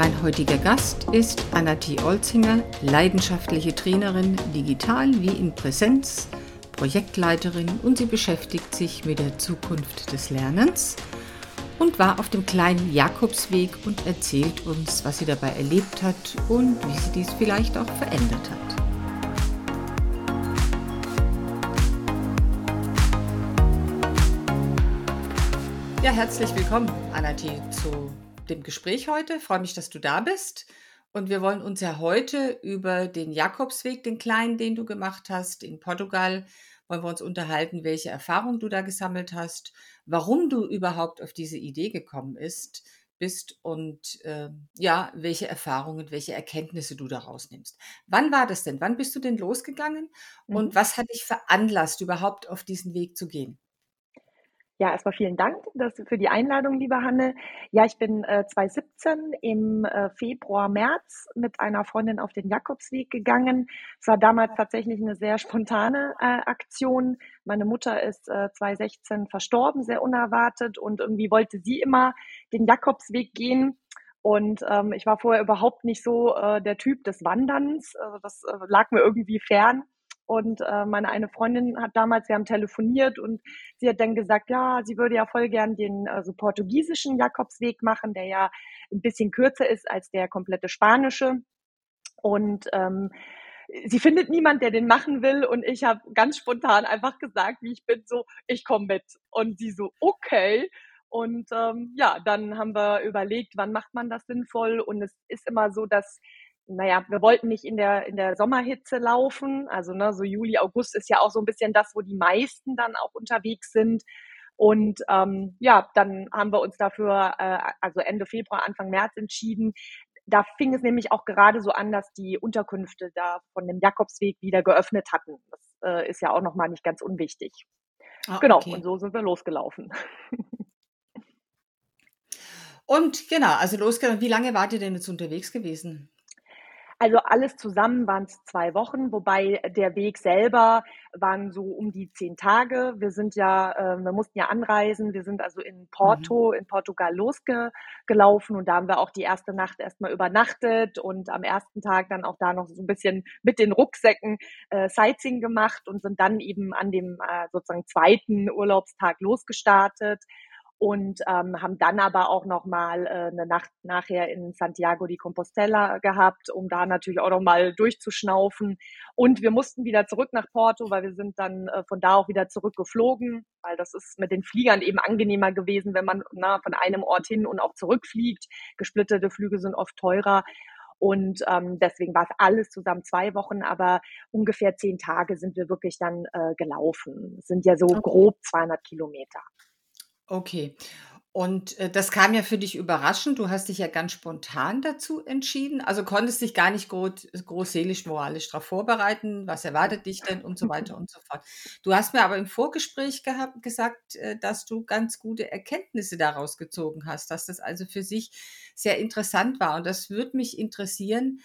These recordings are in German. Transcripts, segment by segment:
Mein heutiger Gast ist Anna-T. Olzinger, leidenschaftliche Trainerin digital wie in Präsenz, Projektleiterin und sie beschäftigt sich mit der Zukunft des Lernens und war auf dem kleinen Jakobsweg und erzählt uns, was sie dabei erlebt hat und wie sie dies vielleicht auch verändert hat. Ja, herzlich willkommen, Anna-T. zu dem Gespräch heute. Ich freue mich, dass du da bist. Und wir wollen uns ja heute über den Jakobsweg, den kleinen, den du gemacht hast in Portugal, wollen wir uns unterhalten, welche Erfahrungen du da gesammelt hast, warum du überhaupt auf diese Idee gekommen ist, bist und äh, ja, welche Erfahrungen, welche Erkenntnisse du daraus nimmst. Wann war das denn? Wann bist du denn losgegangen? Und mhm. was hat dich veranlasst, überhaupt auf diesen Weg zu gehen? Ja, erstmal vielen Dank dass, für die Einladung, liebe Hanne. Ja, ich bin äh, 2017 im äh, Februar, März mit einer Freundin auf den Jakobsweg gegangen. Es war damals tatsächlich eine sehr spontane äh, Aktion. Meine Mutter ist äh, 2016 verstorben, sehr unerwartet und irgendwie wollte sie immer den Jakobsweg gehen. Und ähm, ich war vorher überhaupt nicht so äh, der Typ des Wanderns. Also das äh, lag mir irgendwie fern. Und äh, meine eine Freundin hat damals, wir haben telefoniert und sie hat dann gesagt, ja, sie würde ja voll gern den also portugiesischen Jakobsweg machen, der ja ein bisschen kürzer ist als der komplette spanische. Und ähm, sie findet niemand, der den machen will. Und ich habe ganz spontan einfach gesagt, wie ich bin, so, ich komme mit. Und sie so, okay. Und ähm, ja, dann haben wir überlegt, wann macht man das sinnvoll. Und es ist immer so, dass naja, wir wollten nicht in der, in der Sommerhitze laufen. Also, ne, so Juli, August ist ja auch so ein bisschen das, wo die meisten dann auch unterwegs sind. Und ähm, ja, dann haben wir uns dafür, äh, also Ende Februar, Anfang März entschieden. Da fing es nämlich auch gerade so an, dass die Unterkünfte da von dem Jakobsweg wieder geöffnet hatten. Das äh, ist ja auch nochmal nicht ganz unwichtig. Ah, genau, okay. und so sind wir losgelaufen. Und genau, also losgelaufen. Wie lange wart ihr denn jetzt unterwegs gewesen? Also alles zusammen waren es zwei Wochen, wobei der Weg selber waren so um die zehn Tage. Wir sind ja, äh, wir mussten ja anreisen. Wir sind also in Porto, mhm. in Portugal losgelaufen und da haben wir auch die erste Nacht erstmal übernachtet und am ersten Tag dann auch da noch so ein bisschen mit den Rucksäcken äh, Sightseeing gemacht und sind dann eben an dem äh, sozusagen zweiten Urlaubstag losgestartet und ähm, haben dann aber auch noch mal äh, eine Nacht nachher in Santiago de Compostela gehabt, um da natürlich auch noch mal durchzuschnaufen. Und wir mussten wieder zurück nach Porto, weil wir sind dann äh, von da auch wieder zurückgeflogen, weil das ist mit den Fliegern eben angenehmer gewesen, wenn man na, von einem Ort hin und auch zurückfliegt. Gesplittete Flüge sind oft teurer. Und ähm, deswegen war es alles zusammen zwei Wochen, aber ungefähr zehn Tage sind wir wirklich dann äh, gelaufen. Es sind ja so okay. grob 200 Kilometer. Okay. Und, äh, das kam ja für dich überraschend. Du hast dich ja ganz spontan dazu entschieden. Also, konntest dich gar nicht groß seelisch, moralisch darauf vorbereiten. Was erwartet dich denn und so weiter und so fort. Du hast mir aber im Vorgespräch gehabt gesagt, äh, dass du ganz gute Erkenntnisse daraus gezogen hast, dass das also für sich sehr interessant war. Und das würde mich interessieren,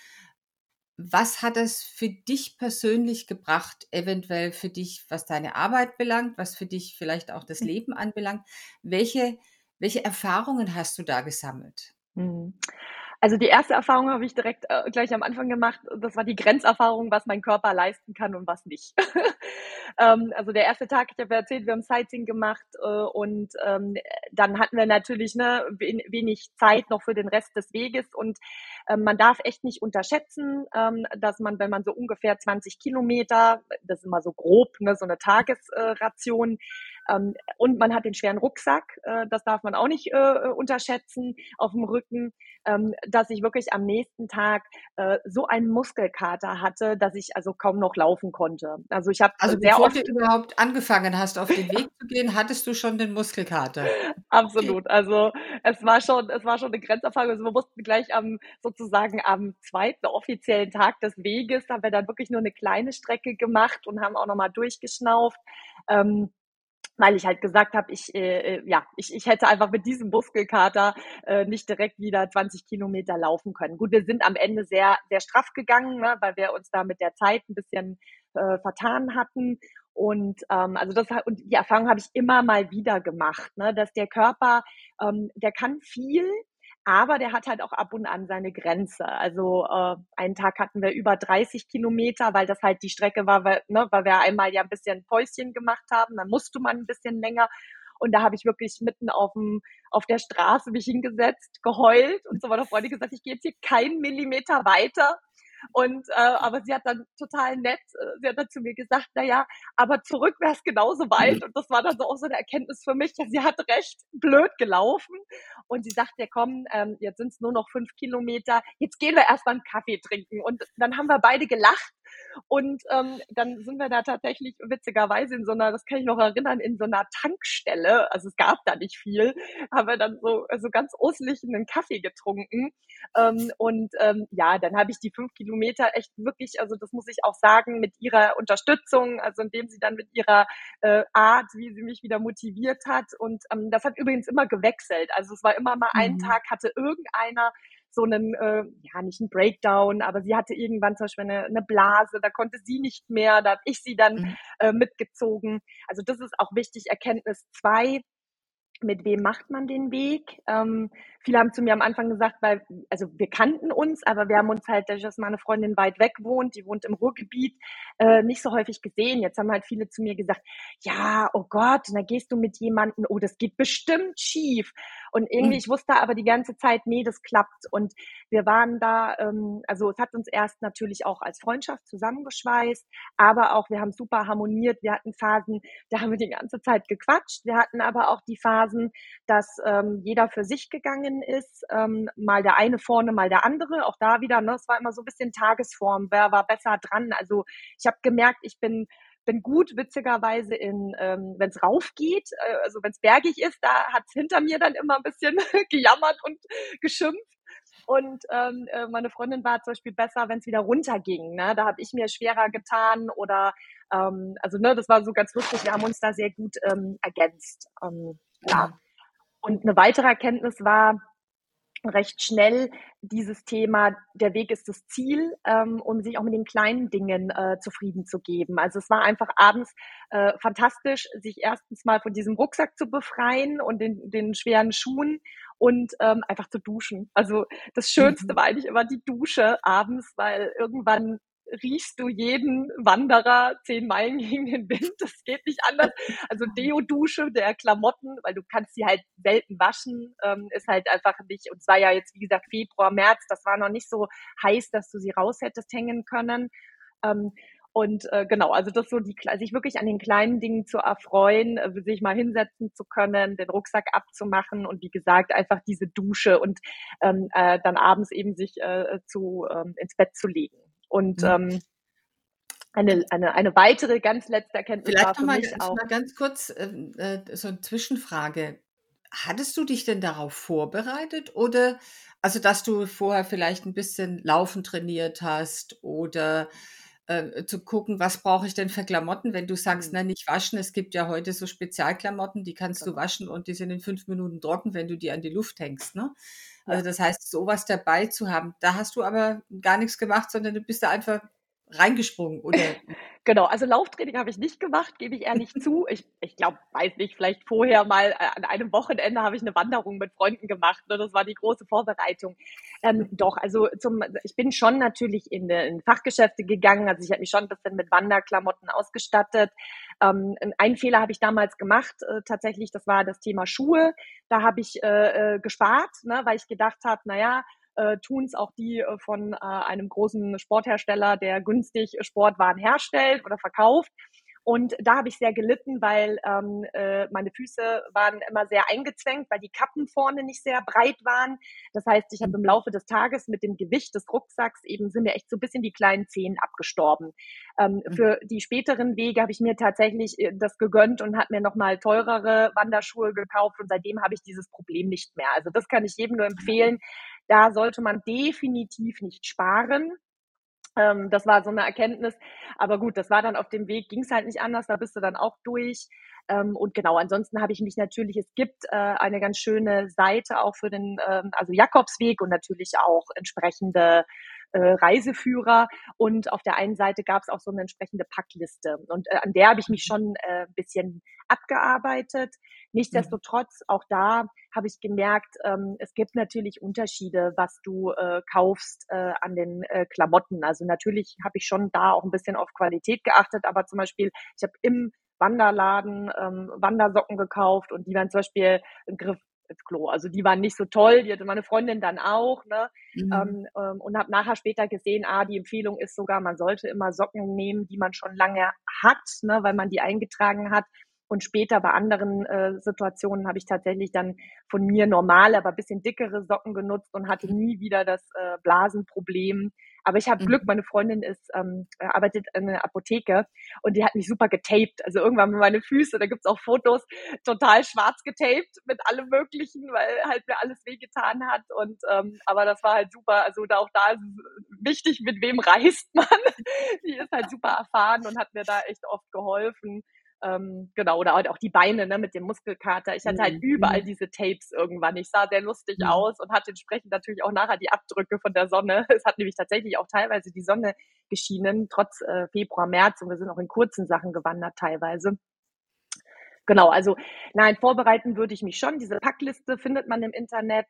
was hat es für dich persönlich gebracht, eventuell für dich, was deine Arbeit belangt, was für dich vielleicht auch das hm. Leben anbelangt? Welche, welche Erfahrungen hast du da gesammelt? Mhm. Also die erste Erfahrung habe ich direkt äh, gleich am Anfang gemacht. Das war die Grenzerfahrung, was mein Körper leisten kann und was nicht. ähm, also der erste Tag, ich habe erzählt, wir haben Sightseeing gemacht äh, und ähm, dann hatten wir natürlich ne, wenig Zeit noch für den Rest des Weges und ähm, man darf echt nicht unterschätzen, ähm, dass man, wenn man so ungefähr 20 Kilometer, das ist immer so grob, ne, so eine Tagesration, ähm, und man hat den schweren Rucksack, äh, das darf man auch nicht äh, unterschätzen, auf dem Rücken, ähm, dass ich wirklich am nächsten Tag äh, so einen Muskelkater hatte, dass ich also kaum noch laufen konnte. Also ich habe also sehr bevor oft du überhaupt angefangen hast, auf den Weg zu gehen, hattest du schon den Muskelkater. Absolut. Also es war schon, es war schon eine Grenzerfahrung. Also wir mussten gleich am sozusagen am zweiten offiziellen Tag des Weges, haben wir dann wirklich nur eine kleine Strecke gemacht und haben auch nochmal durchgeschnauft. Ähm, weil ich halt gesagt habe, ich, äh, äh, ja, ich, ich hätte einfach mit diesem Muskelkater äh, nicht direkt wieder 20 Kilometer laufen können. Gut, wir sind am Ende sehr, sehr straff gegangen, ne, weil wir uns da mit der Zeit ein bisschen äh, vertan hatten. Und ähm, also das und die Erfahrung habe ich immer mal wieder gemacht, ne, dass der Körper, ähm, der kann viel, aber der hat halt auch ab und an seine Grenze. Also äh, einen Tag hatten wir über 30 Kilometer, weil das halt die Strecke war, weil, ne, weil wir einmal ja ein bisschen Päuschen gemacht haben. Dann musste man ein bisschen länger. Und da habe ich wirklich mitten auf, dem, auf der Straße mich hingesetzt, geheult und so war der Freundin gesagt, ich gehe jetzt hier keinen Millimeter weiter. Und äh, aber sie hat dann total nett, äh, sie hat dann zu mir gesagt, na ja, aber zurück wäre es genauso weit. Und das war dann so auch so eine Erkenntnis für mich, sie hat recht blöd gelaufen. Und sie sagt, ja komm, ähm, jetzt sind es nur noch fünf Kilometer, jetzt gehen wir erstmal einen Kaffee trinken. Und dann haben wir beide gelacht und ähm, dann sind wir da tatsächlich witzigerweise in so einer, das kann ich noch erinnern, in so einer Tankstelle, also es gab da nicht viel, haben wir dann so, so ganz oselig einen Kaffee getrunken. Ähm, und ähm, ja, dann habe ich die fünf Kilometer echt wirklich, also das muss ich auch sagen, mit ihrer Unterstützung, also indem sie dann mit ihrer äh, Art, wie sie mich wieder motiviert hat. Und ähm, das hat übrigens immer gewechselt. Also es war immer mal mhm. ein Tag, hatte irgendeiner so einen, äh, ja, nicht einen Breakdown, aber sie hatte irgendwann zum Beispiel eine, eine Blase, da konnte sie nicht mehr, da habe ich sie dann mhm. äh, mitgezogen. Also das ist auch wichtig, Erkenntnis zwei, mit wem macht man den Weg? Ähm, viele haben zu mir am Anfang gesagt, weil, also wir kannten uns, aber wir haben uns halt, dass meine Freundin weit weg wohnt, die wohnt im Ruhrgebiet, äh, nicht so häufig gesehen. Jetzt haben halt viele zu mir gesagt, ja, oh Gott, und da gehst du mit jemandem, oh, das geht bestimmt schief. Und irgendwie, mhm. ich wusste aber die ganze Zeit, nee, das klappt. Und wir waren da, ähm, also es hat uns erst natürlich auch als Freundschaft zusammengeschweißt, aber auch wir haben super harmoniert. Wir hatten Phasen, da haben wir die ganze Zeit gequatscht. Wir hatten aber auch die Phasen, dass ähm, jeder für sich gegangen Rennen ist, ähm, mal der eine vorne, mal der andere. Auch da wieder, ne, es war immer so ein bisschen Tagesform, wer war besser dran. Also ich habe gemerkt, ich bin bin gut witzigerweise in, ähm, wenn es rauf geht, äh, also wenn es bergig ist, da hat's hinter mir dann immer ein bisschen gejammert und geschimpft. Und ähm, äh, meine Freundin war zum Beispiel besser, wenn es wieder runterging. Ne? Da habe ich mir schwerer getan oder ähm, also ne, das war so ganz lustig. Wir haben uns da sehr gut ähm, ergänzt. Ähm, ja. Und eine weitere Erkenntnis war recht schnell dieses Thema, der Weg ist das Ziel, ähm, um sich auch mit den kleinen Dingen äh, zufrieden zu geben. Also es war einfach abends äh, fantastisch, sich erstens mal von diesem Rucksack zu befreien und den, den schweren Schuhen und ähm, einfach zu duschen. Also das Schönste mhm. war eigentlich immer die Dusche abends, weil irgendwann riechst du jeden Wanderer zehn Meilen gegen den Wind. Das geht nicht anders. Also Deo-Dusche der Klamotten, weil du kannst sie halt selten waschen, ähm, ist halt einfach nicht, und es war ja jetzt, wie gesagt, Februar, März, das war noch nicht so heiß, dass du sie raus hättest hängen können. Ähm, und äh, genau, also das so die, sich wirklich an den kleinen Dingen zu erfreuen, äh, sich mal hinsetzen zu können, den Rucksack abzumachen und wie gesagt einfach diese Dusche und ähm, äh, dann abends eben sich äh, zu ähm, ins Bett zu legen. Und mhm. ähm, eine, eine, eine weitere ganz letzte Erkenntnis Vielleicht war für mal, mich auch. Mal ganz kurz äh, äh, so eine Zwischenfrage. Hattest du dich denn darauf vorbereitet oder also dass du vorher vielleicht ein bisschen Laufen trainiert hast oder äh, zu gucken, was brauche ich denn für Klamotten, wenn du sagst, mhm. na nicht waschen, es gibt ja heute so Spezialklamotten, die kannst genau. du waschen und die sind in fünf Minuten trocken, wenn du die an die Luft hängst. Ne? Also das heißt, sowas dabei zu haben. Da hast du aber gar nichts gemacht, sondern du bist da einfach reingesprungen, oder? Genau, also Lauftraining habe ich nicht gemacht, gebe ich ehrlich zu. Ich, ich glaube, weiß nicht, vielleicht vorher mal äh, an einem Wochenende habe ich eine Wanderung mit Freunden gemacht. Ne? Das war die große Vorbereitung. Ähm, doch, also zum, ich bin schon natürlich in, in Fachgeschäfte gegangen. Also ich habe mich schon ein bisschen mit Wanderklamotten ausgestattet. Ähm, einen Fehler habe ich damals gemacht, äh, tatsächlich, das war das Thema Schuhe. Da habe ich äh, äh, gespart, ne, weil ich gedacht habe, naja, äh, tun es auch die äh, von äh, einem großen Sporthersteller, der günstig Sportwaren herstellt oder verkauft. Und da habe ich sehr gelitten, weil ähm, äh, meine Füße waren immer sehr eingezwängt, weil die Kappen vorne nicht sehr breit waren. Das heißt, ich habe im. Laufe des Tages mit dem Gewicht des Rucksacks eben sind mir echt so ein bisschen die kleinen Zehen abgestorben. Ähm, mhm. Für die späteren Wege habe ich mir tatsächlich äh, das gegönnt und habe mir nochmal teurere Wanderschuhe gekauft und seitdem habe ich dieses Problem nicht mehr. Also das kann ich jedem nur empfehlen. Da sollte man definitiv nicht sparen. Ähm, das war so eine Erkenntnis. Aber gut, das war dann auf dem Weg, ging es halt nicht anders, da bist du dann auch durch. Ähm, und genau, ansonsten habe ich mich natürlich, es gibt äh, eine ganz schöne Seite auch für den, ähm, also Jakobsweg und natürlich auch entsprechende äh, Reiseführer und auf der einen Seite gab es auch so eine entsprechende Packliste. Und äh, an der habe ich mich schon äh, ein bisschen abgearbeitet. Nichtsdestotrotz, auch da habe ich gemerkt, ähm, es gibt natürlich Unterschiede, was du äh, kaufst äh, an den äh, Klamotten. Also natürlich habe ich schon da auch ein bisschen auf Qualität geachtet, aber zum Beispiel, ich habe im Wanderladen ähm, Wandersocken gekauft und die waren zum Beispiel ein Griff ins Klo. Also die waren nicht so toll, die hatte meine Freundin dann auch, ne? Mhm. Ähm, ähm, und habe nachher später gesehen, ah, die Empfehlung ist sogar, man sollte immer Socken nehmen, die man schon lange hat, ne, weil man die eingetragen hat. Und später bei anderen äh, Situationen habe ich tatsächlich dann von mir normale, aber bisschen dickere Socken genutzt und hatte nie wieder das äh, Blasenproblem. Aber ich habe mhm. Glück, meine Freundin ist, ähm, arbeitet in einer Apotheke und die hat mich super getaped. Also irgendwann meine Füße, da gibt's auch Fotos, total schwarz getaped mit allem möglichen, weil halt mir alles wehgetan hat. Und ähm, aber das war halt super. Also da auch da ist es wichtig, mit wem reist man. die ist halt super erfahren und hat mir da echt oft geholfen. Ähm, genau, oder auch die Beine ne, mit dem Muskelkater. Ich hatte halt mhm. überall mhm. diese Tapes irgendwann. Ich sah sehr lustig mhm. aus und hatte entsprechend natürlich auch nachher die Abdrücke von der Sonne. Es hat nämlich tatsächlich auch teilweise die Sonne geschienen, trotz äh, Februar, März und wir sind auch in kurzen Sachen gewandert teilweise. Genau, also nein, vorbereiten würde ich mich schon. Diese Packliste findet man im Internet.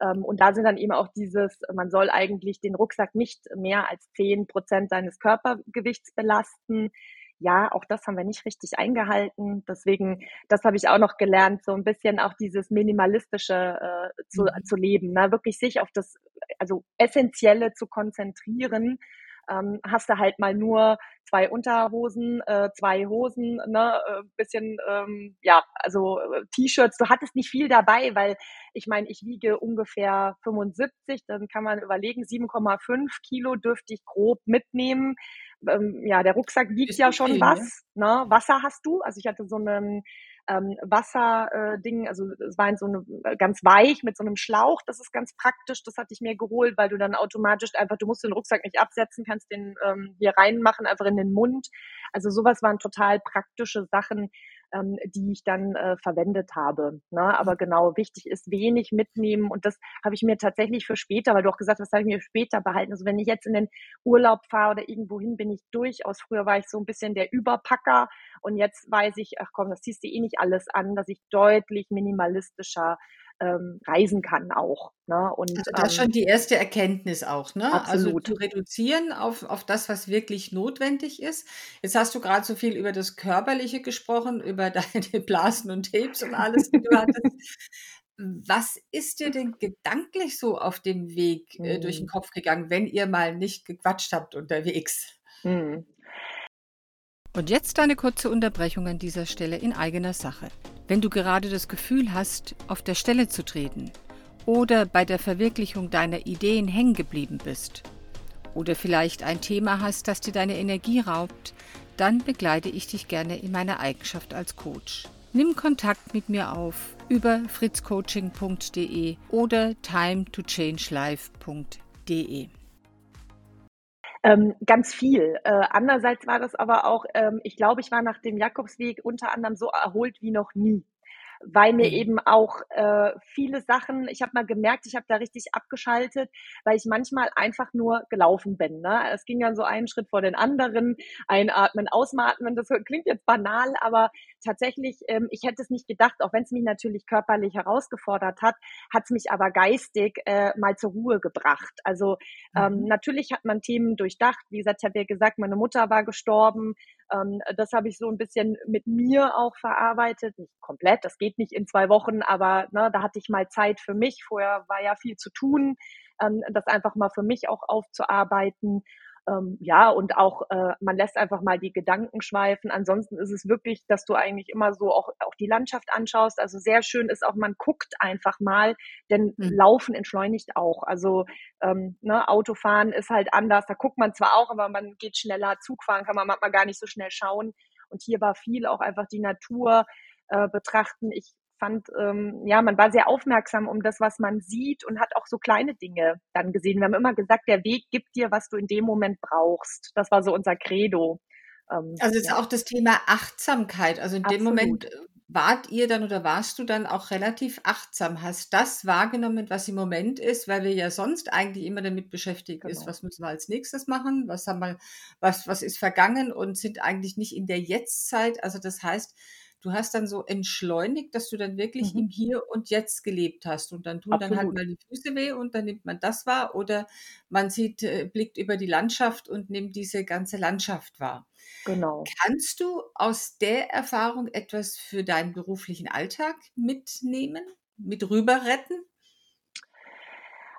Ähm, und da sind dann eben auch dieses, man soll eigentlich den Rucksack nicht mehr als zehn Prozent seines Körpergewichts belasten ja, auch das haben wir nicht richtig eingehalten. Deswegen, das habe ich auch noch gelernt, so ein bisschen auch dieses minimalistische äh, zu, mhm. zu leben, ne? wirklich sich auf das, also essentielle zu konzentrieren. Ähm, hast du halt mal nur zwei Unterhosen, äh, zwei Hosen, ne, äh, bisschen, ähm, ja, also äh, T-Shirts. Du hattest nicht viel dabei, weil ich meine, ich wiege ungefähr 75, dann kann man überlegen, 7,5 Kilo dürfte ich grob mitnehmen ähm, ja, der Rucksack wiegt ja schon viel, was. Ne? Wasser hast du. Also ich hatte so einen ähm, Wasserding, äh, also es war in so eine, äh, ganz weich mit so einem Schlauch, das ist ganz praktisch, das hatte ich mir geholt, weil du dann automatisch einfach, du musst den Rucksack nicht absetzen, kannst den ähm, hier reinmachen, einfach in den Mund. Also sowas waren total praktische Sachen, ähm, die ich dann äh, verwendet habe. Ne? Aber mhm. genau, wichtig ist wenig mitnehmen und das habe ich mir tatsächlich für später, weil du auch gesagt hast, das habe ich mir später behalten. Also wenn ich jetzt in den Urlaub fahre oder irgendwo hin, bin ich durchaus, früher war ich so ein bisschen der Überpacker und jetzt weiß ich, ach komm, das ziehst du eh nicht alles an, dass ich deutlich minimalistischer ähm, reisen kann auch. Ne? Und, also das ist schon ähm, die erste Erkenntnis auch, ne? Also absolut. Also zu reduzieren auf, auf das, was wirklich notwendig ist. Jetzt hast du gerade so viel über das Körperliche gesprochen, über deine Blasen und Tapes und alles, die du hattest. Was ist dir denn gedanklich so auf dem Weg äh, durch den hm. Kopf gegangen, wenn ihr mal nicht gequatscht habt unterwegs? Mhm. Und jetzt eine kurze Unterbrechung an dieser Stelle in eigener Sache. Wenn du gerade das Gefühl hast, auf der Stelle zu treten oder bei der Verwirklichung deiner Ideen hängen geblieben bist oder vielleicht ein Thema hast, das dir deine Energie raubt, dann begleite ich dich gerne in meiner Eigenschaft als Coach. Nimm Kontakt mit mir auf über fritzcoaching.de oder timetochange.life.de. Ähm, ganz viel. Äh, andererseits war das aber auch, ähm, ich glaube, ich war nach dem Jakobsweg unter anderem so erholt wie noch nie weil mir mhm. eben auch äh, viele Sachen, ich habe mal gemerkt, ich habe da richtig abgeschaltet, weil ich manchmal einfach nur gelaufen bin. Ne? Es ging dann so einen Schritt vor den anderen, einatmen, ausatmen, das klingt jetzt banal, aber tatsächlich, ähm, ich hätte es nicht gedacht, auch wenn es mich natürlich körperlich herausgefordert hat, hat es mich aber geistig äh, mal zur Ruhe gebracht. Also ähm, mhm. natürlich hat man Themen durchdacht, wie gesagt, ich habe ja gesagt, meine Mutter war gestorben, ähm, das habe ich so ein bisschen mit mir auch verarbeitet, nicht komplett, das geht nicht in zwei Wochen, aber ne, da hatte ich mal Zeit für mich. Vorher war ja viel zu tun, ähm, das einfach mal für mich auch aufzuarbeiten. Ähm, ja, und auch äh, man lässt einfach mal die Gedanken schweifen. Ansonsten ist es wirklich, dass du eigentlich immer so auch, auch die Landschaft anschaust. Also sehr schön ist auch, man guckt einfach mal, denn mhm. Laufen entschleunigt auch. Also ähm, ne, Autofahren ist halt anders. Da guckt man zwar auch, aber man geht schneller. Zugfahren kann man manchmal gar nicht so schnell schauen. Und hier war viel auch einfach die Natur äh, betrachten. Ich fand, ähm, ja, man war sehr aufmerksam um das, was man sieht und hat auch so kleine Dinge dann gesehen. Wir haben immer gesagt, der Weg gibt dir, was du in dem Moment brauchst. Das war so unser Credo. Ähm, also jetzt ja. auch das Thema Achtsamkeit. Also in Absolut. dem Moment, wart ihr dann oder warst du dann auch relativ achtsam? Hast das wahrgenommen, was im Moment ist, weil wir ja sonst eigentlich immer damit beschäftigt genau. ist, was müssen wir als nächstes machen, was haben wir, was, was ist vergangen und sind eigentlich nicht in der Jetztzeit. Also das heißt, du hast dann so entschleunigt, dass du dann wirklich mhm. im Hier und Jetzt gelebt hast. Und dann tun Absolut. dann halt mal die Füße weh und dann nimmt man das wahr oder man sieht, äh, blickt über die Landschaft und nimmt diese ganze Landschaft wahr. Genau. Kannst du aus der Erfahrung etwas für deinen beruflichen Alltag mitnehmen, mit rüber retten?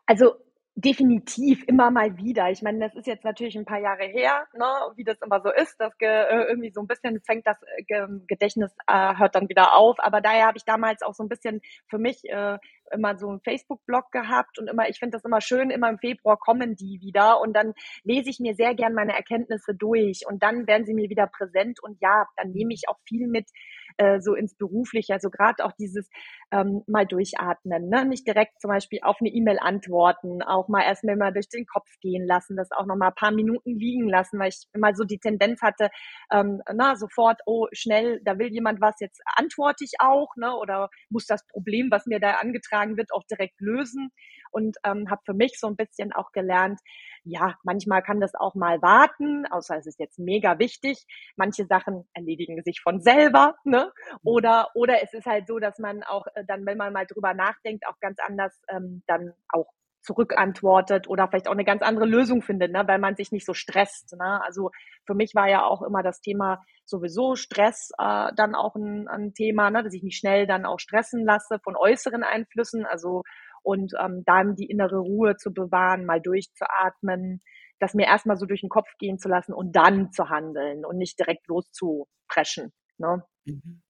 Also Definitiv immer mal wieder. Ich meine, das ist jetzt natürlich ein paar Jahre her, ne, wie das immer so ist. Das ge, äh, irgendwie so ein bisschen fängt das äh, Gedächtnis äh, hört dann wieder auf. Aber daher habe ich damals auch so ein bisschen für mich äh, immer so einen Facebook-Blog gehabt und immer, ich finde das immer schön, immer im Februar kommen die wieder und dann lese ich mir sehr gern meine Erkenntnisse durch und dann werden sie mir wieder präsent und ja, dann nehme ich auch viel mit äh, so ins Berufliche, also gerade auch dieses ähm, mal durchatmen, ne? nicht direkt zum Beispiel auf eine E-Mail antworten, auch mal erstmal mal durch den Kopf gehen lassen, das auch noch mal ein paar Minuten liegen lassen, weil ich immer so die Tendenz hatte, ähm, na sofort, oh schnell, da will jemand was, jetzt antworte ich auch, ne? oder muss das Problem, was mir da angetragen wird, auch direkt lösen und ähm, habe für mich so ein bisschen auch gelernt, ja, manchmal kann das auch mal warten, außer es ist jetzt mega wichtig. Manche Sachen erledigen sich von selber, ne? Mhm. Oder, oder es ist halt so, dass man auch äh, dann, wenn man mal drüber nachdenkt, auch ganz anders ähm, dann auch zurückantwortet oder vielleicht auch eine ganz andere Lösung findet, ne, weil man sich nicht so stresst. Ne? Also für mich war ja auch immer das Thema sowieso Stress äh, dann auch ein, ein Thema, ne, dass ich mich schnell dann auch stressen lasse von äußeren Einflüssen. Also und ähm, dann die innere Ruhe zu bewahren, mal durchzuatmen, das mir erstmal so durch den Kopf gehen zu lassen und dann zu handeln und nicht direkt loszupreschen. Ne? Mhm.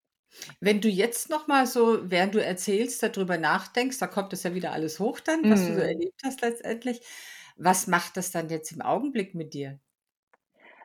Wenn du jetzt noch mal so, während du erzählst, darüber nachdenkst, da kommt es ja wieder alles hoch dann, was du so mhm. erlebt hast letztendlich. Was macht das dann jetzt im Augenblick mit dir?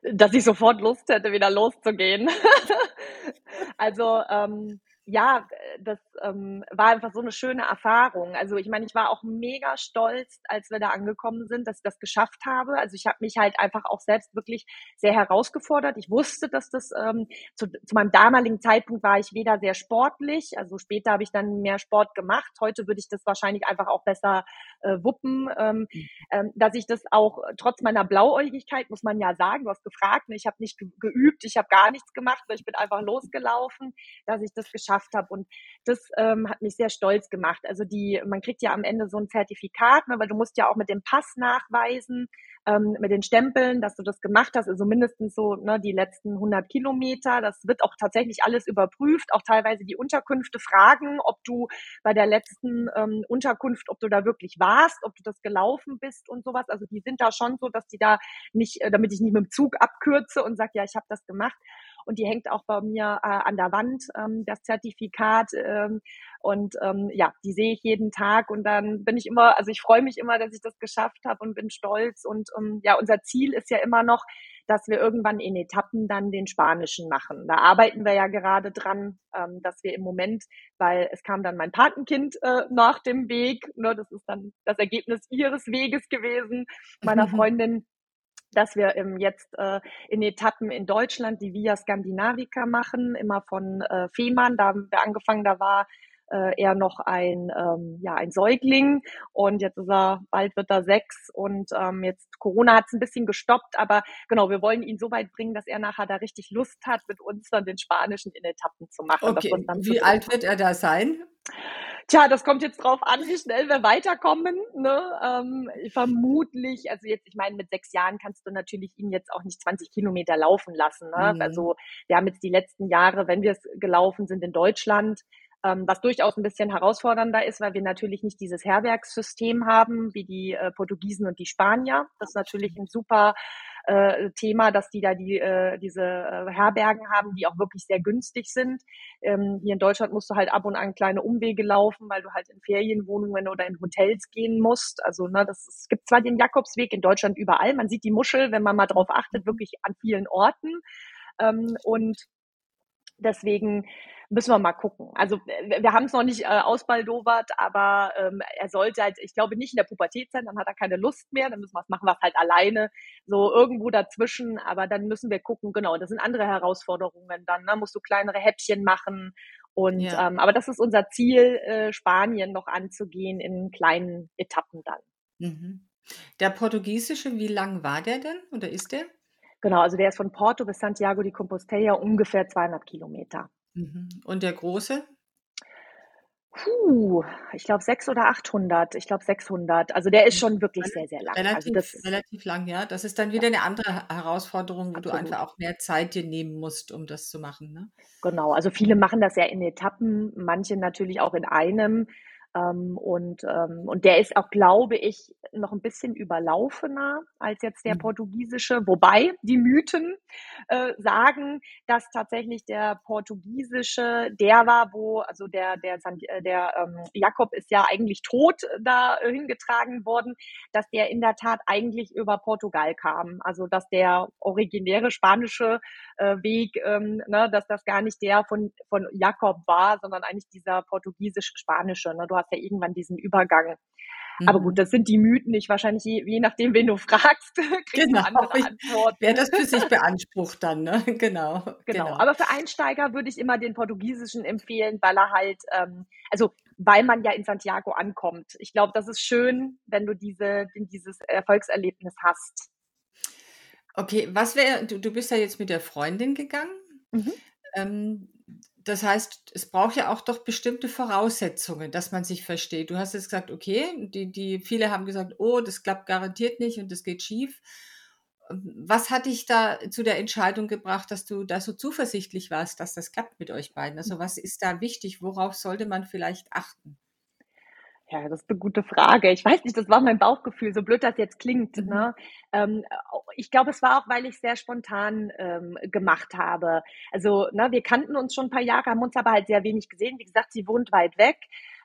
Dass ich sofort Lust hätte, wieder loszugehen. also ähm, ja, das ähm, war einfach so eine schöne Erfahrung. Also ich meine, ich war auch mega stolz, als wir da angekommen sind, dass ich das geschafft habe. Also ich habe mich halt einfach auch selbst wirklich sehr herausgefordert. Ich wusste, dass das ähm, zu, zu meinem damaligen Zeitpunkt war ich weder sehr sportlich, also später habe ich dann mehr Sport gemacht. Heute würde ich das wahrscheinlich einfach auch besser äh, wuppen, ähm, ähm, dass ich das auch trotz meiner Blauäugigkeit muss man ja sagen. Du hast gefragt, ne? ich habe nicht geübt, ich habe gar nichts gemacht, ich bin einfach losgelaufen, dass ich das geschafft habe. Und das ähm, hat mich sehr stolz gemacht. Also die, man kriegt ja am Ende so ein Zertifikat, ne, weil du musst ja auch mit dem Pass nachweisen, ähm, mit den Stempeln, dass du das gemacht hast, also mindestens so ne, die letzten 100 Kilometer. Das wird auch tatsächlich alles überprüft, auch teilweise die Unterkünfte fragen, ob du bei der letzten ähm, Unterkunft, ob du da wirklich warst, ob du das gelaufen bist und sowas. Also die sind da schon so, dass die da nicht, äh, damit ich nicht mit dem Zug abkürze und sage, ja, ich habe das gemacht und die hängt auch bei mir äh, an der Wand, ähm, das Zertifikat. Ähm, und ähm, ja, die sehe ich jeden Tag und dann bin ich immer, also ich freue mich immer, dass ich das geschafft habe und bin stolz. Und ähm, ja, unser Ziel ist ja immer noch, dass wir irgendwann in Etappen dann den Spanischen machen. Da arbeiten wir ja gerade dran, ähm, dass wir im Moment, weil es kam dann mein Patenkind äh, nach dem Weg, ne, das ist dann das Ergebnis ihres Weges gewesen, meiner Freundin, dass wir ähm, jetzt äh, in Etappen in Deutschland die Via Skandinavica machen, immer von äh, Fehmarn, da haben wir angefangen, da war äh, er noch ein, ähm, ja, ein Säugling und jetzt ist er, bald wird er sechs und ähm, jetzt Corona hat es ein bisschen gestoppt, aber genau, wir wollen ihn so weit bringen, dass er nachher da richtig Lust hat, mit uns dann den Spanischen in Etappen zu machen. Okay. Wie alt wird er da sein? Tja, das kommt jetzt drauf an, wie schnell wir weiterkommen. Ne? Ähm, vermutlich, also jetzt, ich meine, mit sechs Jahren kannst du natürlich ihn jetzt auch nicht 20 Kilometer laufen lassen. Ne? Mhm. Also wir haben jetzt die letzten Jahre, wenn wir es gelaufen sind in Deutschland, ähm, was durchaus ein bisschen herausfordernder ist, weil wir natürlich nicht dieses Herbergssystem haben wie die äh, Portugiesen und die Spanier. Das ist natürlich ein super äh, Thema, dass die da die, äh, diese äh, Herbergen haben, die auch wirklich sehr günstig sind. Ähm, hier in Deutschland musst du halt ab und an kleine Umwege laufen, weil du halt in Ferienwohnungen oder in Hotels gehen musst. Also ne, das es gibt zwar den Jakobsweg in Deutschland überall, man sieht die Muschel, wenn man mal drauf achtet, wirklich an vielen Orten. Ähm, und deswegen müssen wir mal gucken. Also wir haben es noch nicht äh, ausbaldowert, aber ähm, er sollte halt, ich glaube, nicht in der Pubertät sein, dann hat er keine Lust mehr, dann müssen wir es machen, was halt alleine, so irgendwo dazwischen, aber dann müssen wir gucken, genau, das sind andere Herausforderungen dann, ne? musst du kleinere Häppchen machen Und Ja. ähm, aber das ist unser Ziel, äh, Spanien noch anzugehen in kleinen Etappen dann. Mhm. Der portugiesische, wie lang war der denn oder ist der? Genau, also der ist von Porto bis Santiago de Compostela ungefähr 200 Kilometer. Mhm. Und der große? Puh, ich glaube 600 oder 800. Ich glaube 600. Also der ist schon wirklich sehr, sehr lang. Also Relativ, das, relativ lang, ja. Das ist dann wieder eine andere Herausforderung, wo du Absolut. einfach auch mehr Zeit dir nehmen musst, um das zu machen. Ne? genau, also viele machen das ja in Etappen, manche natürlich auch in einem. Ähm, und, ähm, und der ist auch, glaube ich, noch ein bisschen überlaufener als jetzt der Mhm. portugiesische. Wobei die Mythen äh, sagen, dass tatsächlich der portugiesische der war, wo, also der, der, San- äh, der ähm, Jakob ist ja eigentlich tot da äh, hingetragen worden, dass der in der Tat eigentlich über Portugal kam. Also dass der originäre spanische äh, Weg, ähm, ne, dass das gar nicht der von, von Jakob war, sondern eigentlich dieser portugiesisch-spanische. Ne? Du hast ja irgendwann diesen Übergang. Aber Mhm. gut, das sind die Mythen. Ich wahrscheinlich, je, je nachdem, wen du fragst, kriegst Genau, du andere Antworten. Wer das für sich beansprucht dann, ne? Genau. Genau. Aber für Einsteiger würde ich immer den portugiesischen empfehlen, weil er halt, ähm, also weil man ja in Santiago ankommt. Ich glaube, das ist schön, wenn du diese, dieses Erfolgserlebnis hast. Okay, was wäre, du, du bist ja jetzt mit der Freundin gegangen. Mhm. Ähm, das heißt, es braucht ja auch doch bestimmte Voraussetzungen, dass man sich versteht. Du hast jetzt gesagt, okay, die, die, viele haben gesagt, oh, das klappt garantiert nicht und das geht schief. Was hat dich da zu der Entscheidung gebracht, dass du da so zuversichtlich warst, dass das klappt mit euch beiden? Also was ist da wichtig? Worauf sollte man vielleicht achten? Ja, das ist eine gute Frage. Ich weiß nicht, das war mein Bauchgefühl, so blöd das jetzt klingt. Mhm. Ne? Ähm, ich glaube, es war auch, weil ich sehr spontan ähm, gemacht habe. Also, ne, wir kannten uns schon ein paar Jahre, haben uns aber halt sehr wenig gesehen. Wie gesagt, sie wohnt weit weg.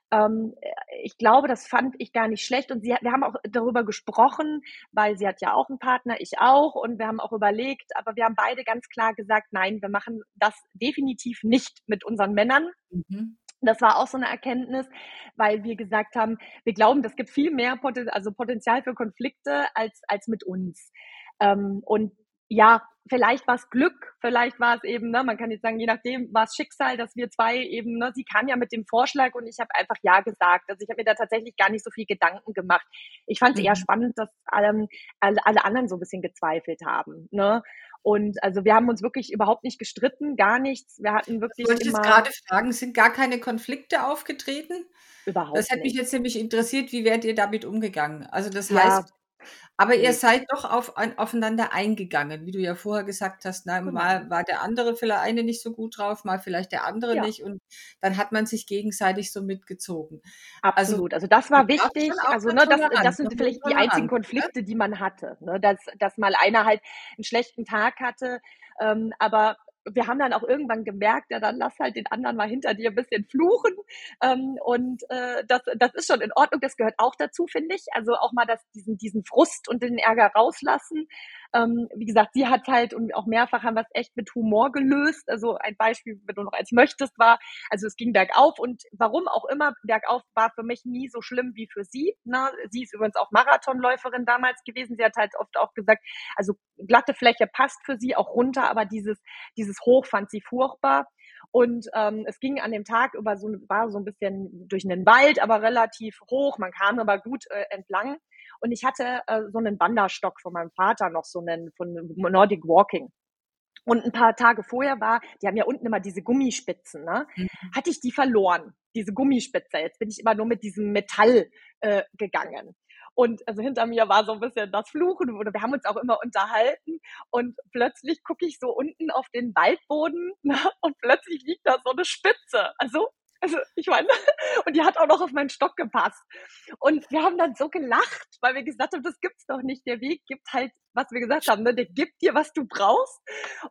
Ähm, ich glaube, das fand ich gar nicht schlecht. Und sie wir haben auch darüber gesprochen, weil sie hat ja auch einen Partner, ich auch. Und wir haben auch überlegt, aber wir haben beide ganz klar gesagt, nein, wir machen das definitiv nicht mit unseren Männern. Mhm. Das war auch so eine Erkenntnis, weil wir gesagt haben, wir glauben, das gibt viel mehr Poten also Potenzial für Konflikte als, als mit uns. Ähm, und ja, vielleicht war es Glück, vielleicht war es eben, ne, man kann jetzt sagen, je nachdem war es Schicksal, dass wir zwei eben, ne, sie kam ja mit dem Vorschlag und ich habe einfach Ja gesagt. Also ich habe mir da tatsächlich gar nicht so viel Gedanken gemacht. Ich fand es Mhm. eher spannend, dass ähm, alle, alle anderen so ein bisschen gezweifelt haben. Ne? Und also wir haben uns wirklich überhaupt nicht gestritten, gar nichts. Wir hatten wirklich Wollte ich immer gerade fragen, sind gar keine Konflikte aufgetreten? überhaupt Das hätte mich jetzt nämlich interessiert, wie wärt ihr damit umgegangen? Also das Ja, heißt, aber ihr seid doch auf, ein, aufeinander eingegangen, wie du ja vorher gesagt hast, na, Genau. mal war der andere vielleicht eine nicht so gut drauf, mal vielleicht der andere Ja. nicht und dann hat man sich gegenseitig so mitgezogen. Absolut. Also das war wichtig. Also ne, das, das sind noch vielleicht die einzigen ne? Konflikte, die man hatte. Ne? Dass, dass mal einer halt einen schlechten Tag hatte, ähm, aber wir haben dann auch irgendwann gemerkt, ja, dann lass halt den anderen mal hinter dir ein bisschen fluchen. Ähm, und äh, das, das ist schon in Ordnung. Das gehört auch dazu, finde ich. Also auch mal das, diesen, diesen Frust und den Ärger rauslassen. Ähm, wie gesagt, sie hat halt und auch mehrfach haben wir es echt mit Humor gelöst. Also ein Beispiel, wenn du noch eins möchtest, war, also es ging bergauf und warum auch immer, bergauf war für mich nie so schlimm wie für sie. Ne? Sie ist übrigens auch Marathonläuferin damals gewesen. Sie hat halt oft auch gesagt, also glatte Fläche passt für sie auch runter, aber dieses, dieses Hoch fand sie furchtbar. Und ähm, es ging an dem Tag über so, war so ein bisschen durch einen Wald, aber relativ hoch. Man kam aber gut äh, entlang. Und ich hatte äh, so einen Wanderstock von meinem Vater noch, so einen von Nordic Walking. Und ein paar Tage vorher war, die haben ja unten immer diese Gummispitzen, ne? Mhm. Hatte ich die verloren, diese Gummispitze. Jetzt bin ich immer nur mit diesem Metall äh, gegangen. Und also hinter mir war so ein bisschen das Fluchen oder wir haben uns auch immer unterhalten und plötzlich gucke ich so unten auf den Waldboden ne, und plötzlich liegt da so eine Spitze. Also also ich meine, und die hat auch noch auf meinen Stock gepasst. Und wir haben dann so gelacht, weil wir gesagt haben, das gibt's doch nicht. Der Weg gibt halt, was wir gesagt haben, ne? der gibt dir, was du brauchst.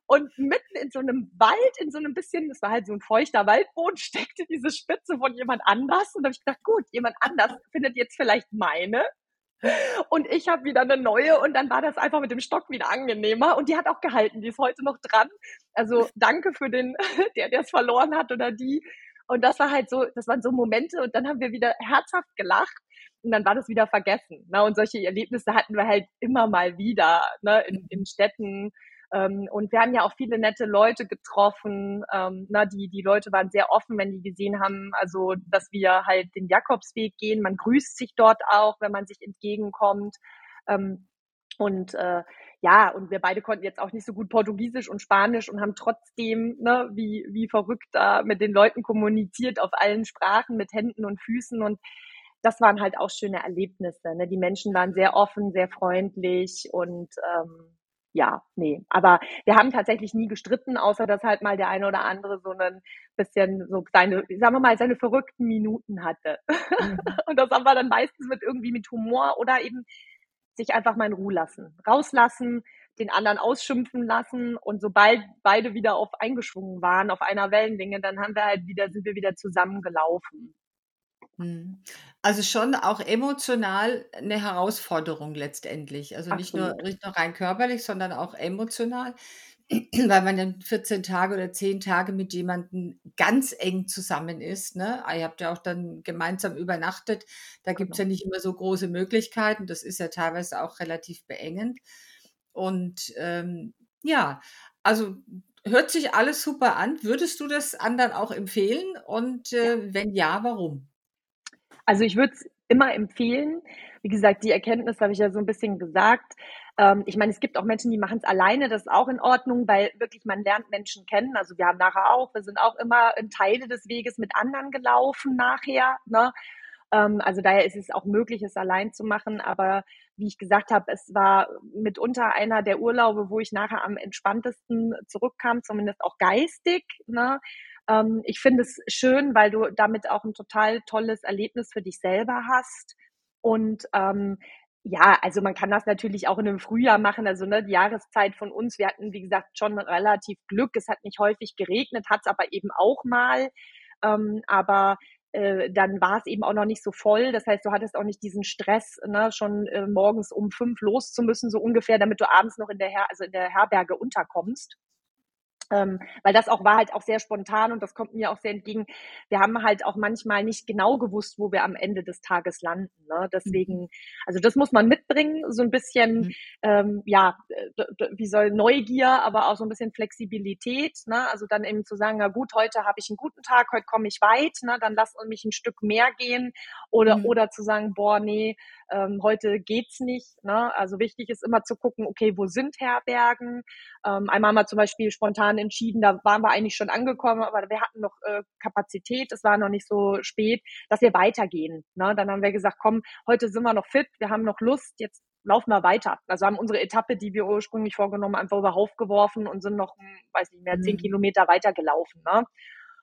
Und mitten in so einem Wald, in so einem bisschen, das war halt so ein feuchter Waldboden, steckte diese Spitze von jemand anders. Und da habe ich gedacht, gut, jemand anders findet jetzt vielleicht meine. Und ich habe wieder eine neue und dann war das einfach mit dem Stock wieder angenehmer. Und die hat auch gehalten, die ist heute noch dran. Also danke für den, der, der es verloren hat oder die. Und das war halt so, das waren so Momente und dann haben wir wieder herzhaft gelacht und dann war das wieder vergessen. Ne? Und solche Erlebnisse hatten wir halt immer mal wieder ne? in, in Städten, Ähm, und wir haben ja auch viele nette Leute getroffen. Ähm, na, die, die Leute waren sehr offen, wenn die gesehen haben, also dass wir halt den Jakobsweg gehen. Man grüßt sich dort auch, wenn man sich entgegenkommt. Ähm, und äh, ja, und wir beide konnten jetzt auch nicht so gut Portugiesisch und Spanisch und haben trotzdem, ne, wie, wie verrückt da mit den Leuten kommuniziert auf allen Sprachen, mit Händen und Füßen. Und das waren halt auch schöne Erlebnisse. Ne? Die Menschen waren sehr offen, sehr freundlich und ähm, ja, nee. Aber wir haben tatsächlich nie gestritten, außer dass halt mal der eine oder andere so ein bisschen so seine, sagen wir mal, seine verrückten Minuten hatte. Mhm. Und das haben wir dann meistens mit irgendwie mit Humor oder eben sich einfach mal in Ruhe lassen. Rauslassen, den anderen ausschimpfen lassen und sobald beide wieder auf eingeschwungen waren, auf einer Wellenlänge, dann haben wir halt wieder, sind wir wieder zusammengelaufen. Mhm. Also schon auch emotional eine Herausforderung letztendlich. Also nicht nur, nicht nur rein körperlich, sondern auch emotional, weil man dann 14 Tage oder 10 Tage mit jemandem ganz eng zusammen ist. Ne? Ihr habt ja auch dann gemeinsam übernachtet. Da gibt es ja genau. nicht immer so große Möglichkeiten. Das ist ja teilweise auch relativ beengend. Und ähm, ja, also hört sich alles super an. Würdest du das anderen auch empfehlen? Und äh, wenn ja, warum? Also ich würde es immer empfehlen. Wie gesagt, die Erkenntnis habe ich ja so ein bisschen gesagt. Ähm, ich meine, es gibt auch Menschen, die machen es alleine, das ist auch in Ordnung, weil wirklich man lernt Menschen kennen. Also wir haben nachher auch, wir sind auch immer in Teile des Weges mit anderen gelaufen nachher. Ne? Ähm, also daher ist es auch möglich, es allein zu machen. Aber wie ich gesagt habe, es war mitunter einer der Urlaube, wo ich nachher am entspanntesten zurückkam, zumindest auch geistig. Ne? Ähm, ich finde es schön, weil du damit auch ein total tolles Erlebnis für dich selber hast. Und ähm, ja, also man kann das natürlich auch in einem Frühjahr machen. Also ne, die Jahreszeit von uns, wir hatten, wie gesagt, schon relativ Glück. Es hat nicht häufig geregnet, hat es aber eben auch mal. Ähm, aber äh, dann war es eben auch noch nicht so voll. Das heißt, du hattest auch nicht diesen Stress, ne, schon äh, morgens um fünf los zu müssen, so ungefähr, damit du abends noch in der, Her also in der Herberge unterkommst. Ähm, weil das auch war halt auch sehr spontan und das kommt mir auch sehr entgegen. Wir haben halt auch manchmal nicht genau gewusst, wo wir am Ende des Tages landen. Ne? Deswegen, mhm. also das muss man mitbringen, so ein bisschen, mhm. ähm, ja, wie soll Neugier, aber auch so ein bisschen Flexibilität. Ne? Also dann eben zu sagen, na gut, heute habe ich einen guten Tag, heute komme ich weit, ne? dann lass mich ein Stück mehr gehen oder mhm. oder zu sagen, boah, nee, ähm, heute geht's nicht. Ne? Also wichtig ist immer zu gucken, okay, wo sind Herbergen? Ähm, einmal mal zum Beispiel spontan entschieden, da waren wir eigentlich schon angekommen, aber wir hatten noch äh, Kapazität, es war noch nicht so spät, dass wir weitergehen. Ne? Dann haben wir gesagt, komm, heute sind wir noch fit, wir haben noch Lust, jetzt laufen wir weiter. Also haben unsere Etappe, die wir ursprünglich vorgenommen, einfach über Hauf geworfen und sind noch, weiß nicht mehr, zehn mhm. Kilometer weitergelaufen. Ne?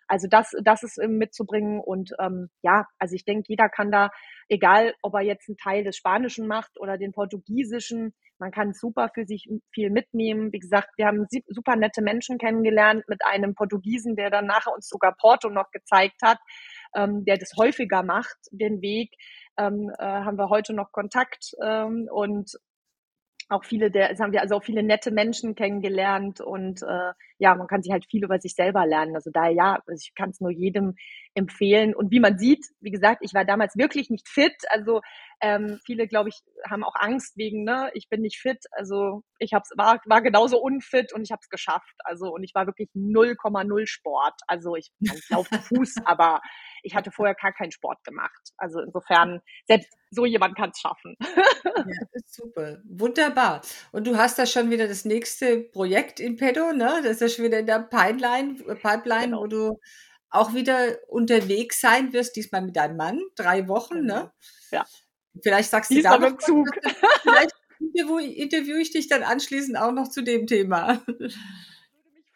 Also das, das ist mitzubringen und ähm, ja, also ich denke, jeder kann da, egal ob er jetzt einen Teil des Spanischen macht oder den Portugiesischen, man kann super für sich viel mitnehmen. Wie gesagt, wir haben super nette Menschen kennengelernt mit einem Portugiesen, der dann nachher uns sogar Porto noch gezeigt hat, ähm, der das häufiger macht, den Weg. Ähm, äh, haben wir heute noch Kontakt ähm, und auch viele der, haben wir also auch viele nette Menschen kennengelernt und äh, ja, man kann sich halt viel über sich selber lernen. Also daher ja, also ich kann es nur jedem empfehlen. Und wie man sieht, wie gesagt, ich war damals wirklich nicht fit. Also ähm, viele, glaube ich, haben auch Angst wegen, ne, ich bin nicht fit. Also ich hab's, war, war genauso unfit und ich habe es geschafft. Also und ich war wirklich 0,0 Sport. Also ich, ich laufe Fuß, aber ich hatte vorher gar keinen Sport gemacht. Also insofern, selbst so jemand kann es schaffen. ja, super. Wunderbar. Und du hast da schon wieder das nächste Projekt in Pedo, ne? Das ist ja schon wieder in der Pipeline, Pipeline genau. wo du auch wieder unterwegs sein wirst, diesmal mit deinem Mann, drei Wochen, ne? genau. ne? Ja. Vielleicht sagst du da noch Zug. vielleicht interviewe ich dich dann anschließend auch noch zu dem Thema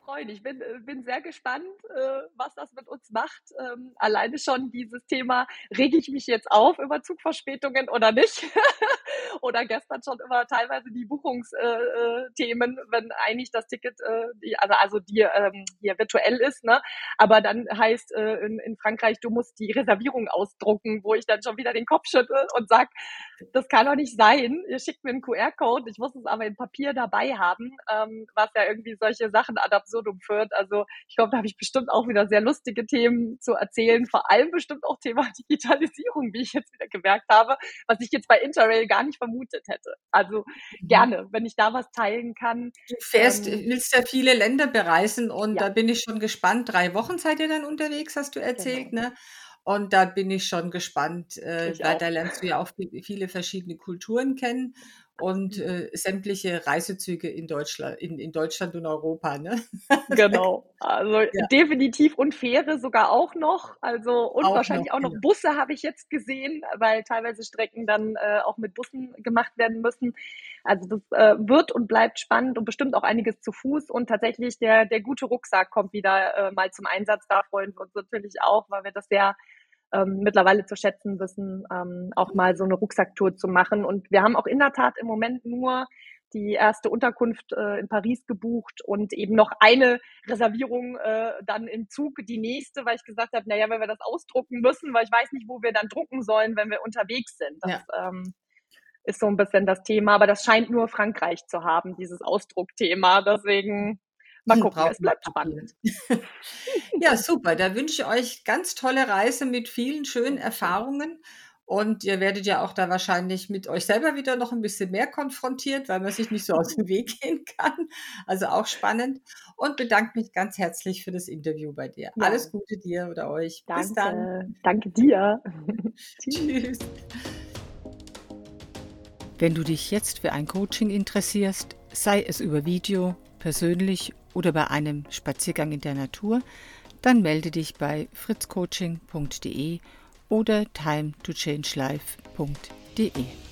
freuen. Ich bin, äh, bin sehr gespannt, äh, was das mit uns macht. Ähm, alleine schon dieses Thema, rege ich mich jetzt auf über Zugverspätungen oder nicht? oder gestern schon immer teilweise die Buchungsthemen, äh, wenn eigentlich das Ticket, die, also, also die ähm, hier virtuell ist, ne? aber dann heißt in, in Frankreich, du musst die Reservierung ausdrucken, wo ich dann schon wieder den Kopf schüttel und sag, das kann doch nicht sein. Ihr schickt mir einen QR-Code, ich muss es aber in Papier dabei haben, ähm, was ja irgendwie solche Sachen ad absurdum führt. Also ich glaube, da habe ich bestimmt auch wieder sehr lustige Themen zu erzählen, vor allem bestimmt auch Thema Digitalisierung, wie ich jetzt wieder gemerkt habe, was ich jetzt bei Interrail gar nicht vermutet hätte. Also mhm. gerne, wenn ich da was teilen kann. Du fährst, ähm, willst ja viele Länder bereisen und ja. da bin ich schon gespannt. Drei Wochen seid ihr dann unterwegs, hast du erzählt, genau. ne? Und da bin ich schon gespannt, äh, weil auch. da lernst du ja auch viele verschiedene Kulturen kennen und mhm. äh, sämtliche Reisezüge in Deutschland, in, in Deutschland und Europa. Ne? Genau. Also ja. definitiv und Fähre sogar auch noch. Also und auch wahrscheinlich noch, auch noch ja. Busse habe ich jetzt gesehen, weil teilweise Strecken dann äh, auch mit Bussen gemacht werden müssen. Also das äh, wird und bleibt spannend und bestimmt auch einiges zu Fuß. Und tatsächlich der, der gute Rucksack kommt wieder äh, mal zum Einsatz. Da freuen wir uns natürlich auch, weil wir das sehr ähm, mittlerweile zu schätzen wissen, ähm, auch mal so eine Rucksacktour zu machen. Und wir haben auch in der Tat im Moment nur die erste Unterkunft äh, in Paris gebucht und eben noch eine Reservierung äh, dann im Zug, die nächste, weil ich gesagt habe, naja, wenn wir das ausdrucken müssen, weil ich weiß nicht, wo wir dann drucken sollen, wenn wir unterwegs sind. Das ja. ähm, ist so ein bisschen das Thema, aber das scheint nur Frankreich zu haben, dieses Ausdruckthema. Deswegen Mal gucken, es bleibt spannend. ja, super. Da wünsche ich euch ganz tolle Reise mit vielen schönen Erfahrungen. Und ihr werdet ja auch da wahrscheinlich mit euch selber wieder noch ein bisschen mehr konfrontiert, weil man sich nicht so aus dem Weg gehen kann. Also auch spannend. Und bedanke mich ganz herzlich für das Interview bei dir. Ja. Alles Gute dir oder euch. Danke. Bis dann. Danke dir. Tschüss. Wenn du dich jetzt für ein Coaching interessierst, sei es über Video, persönlich oder bei einem Spaziergang in der Natur, dann melde dich bei fritzcoaching.de oder timetochange.life.de.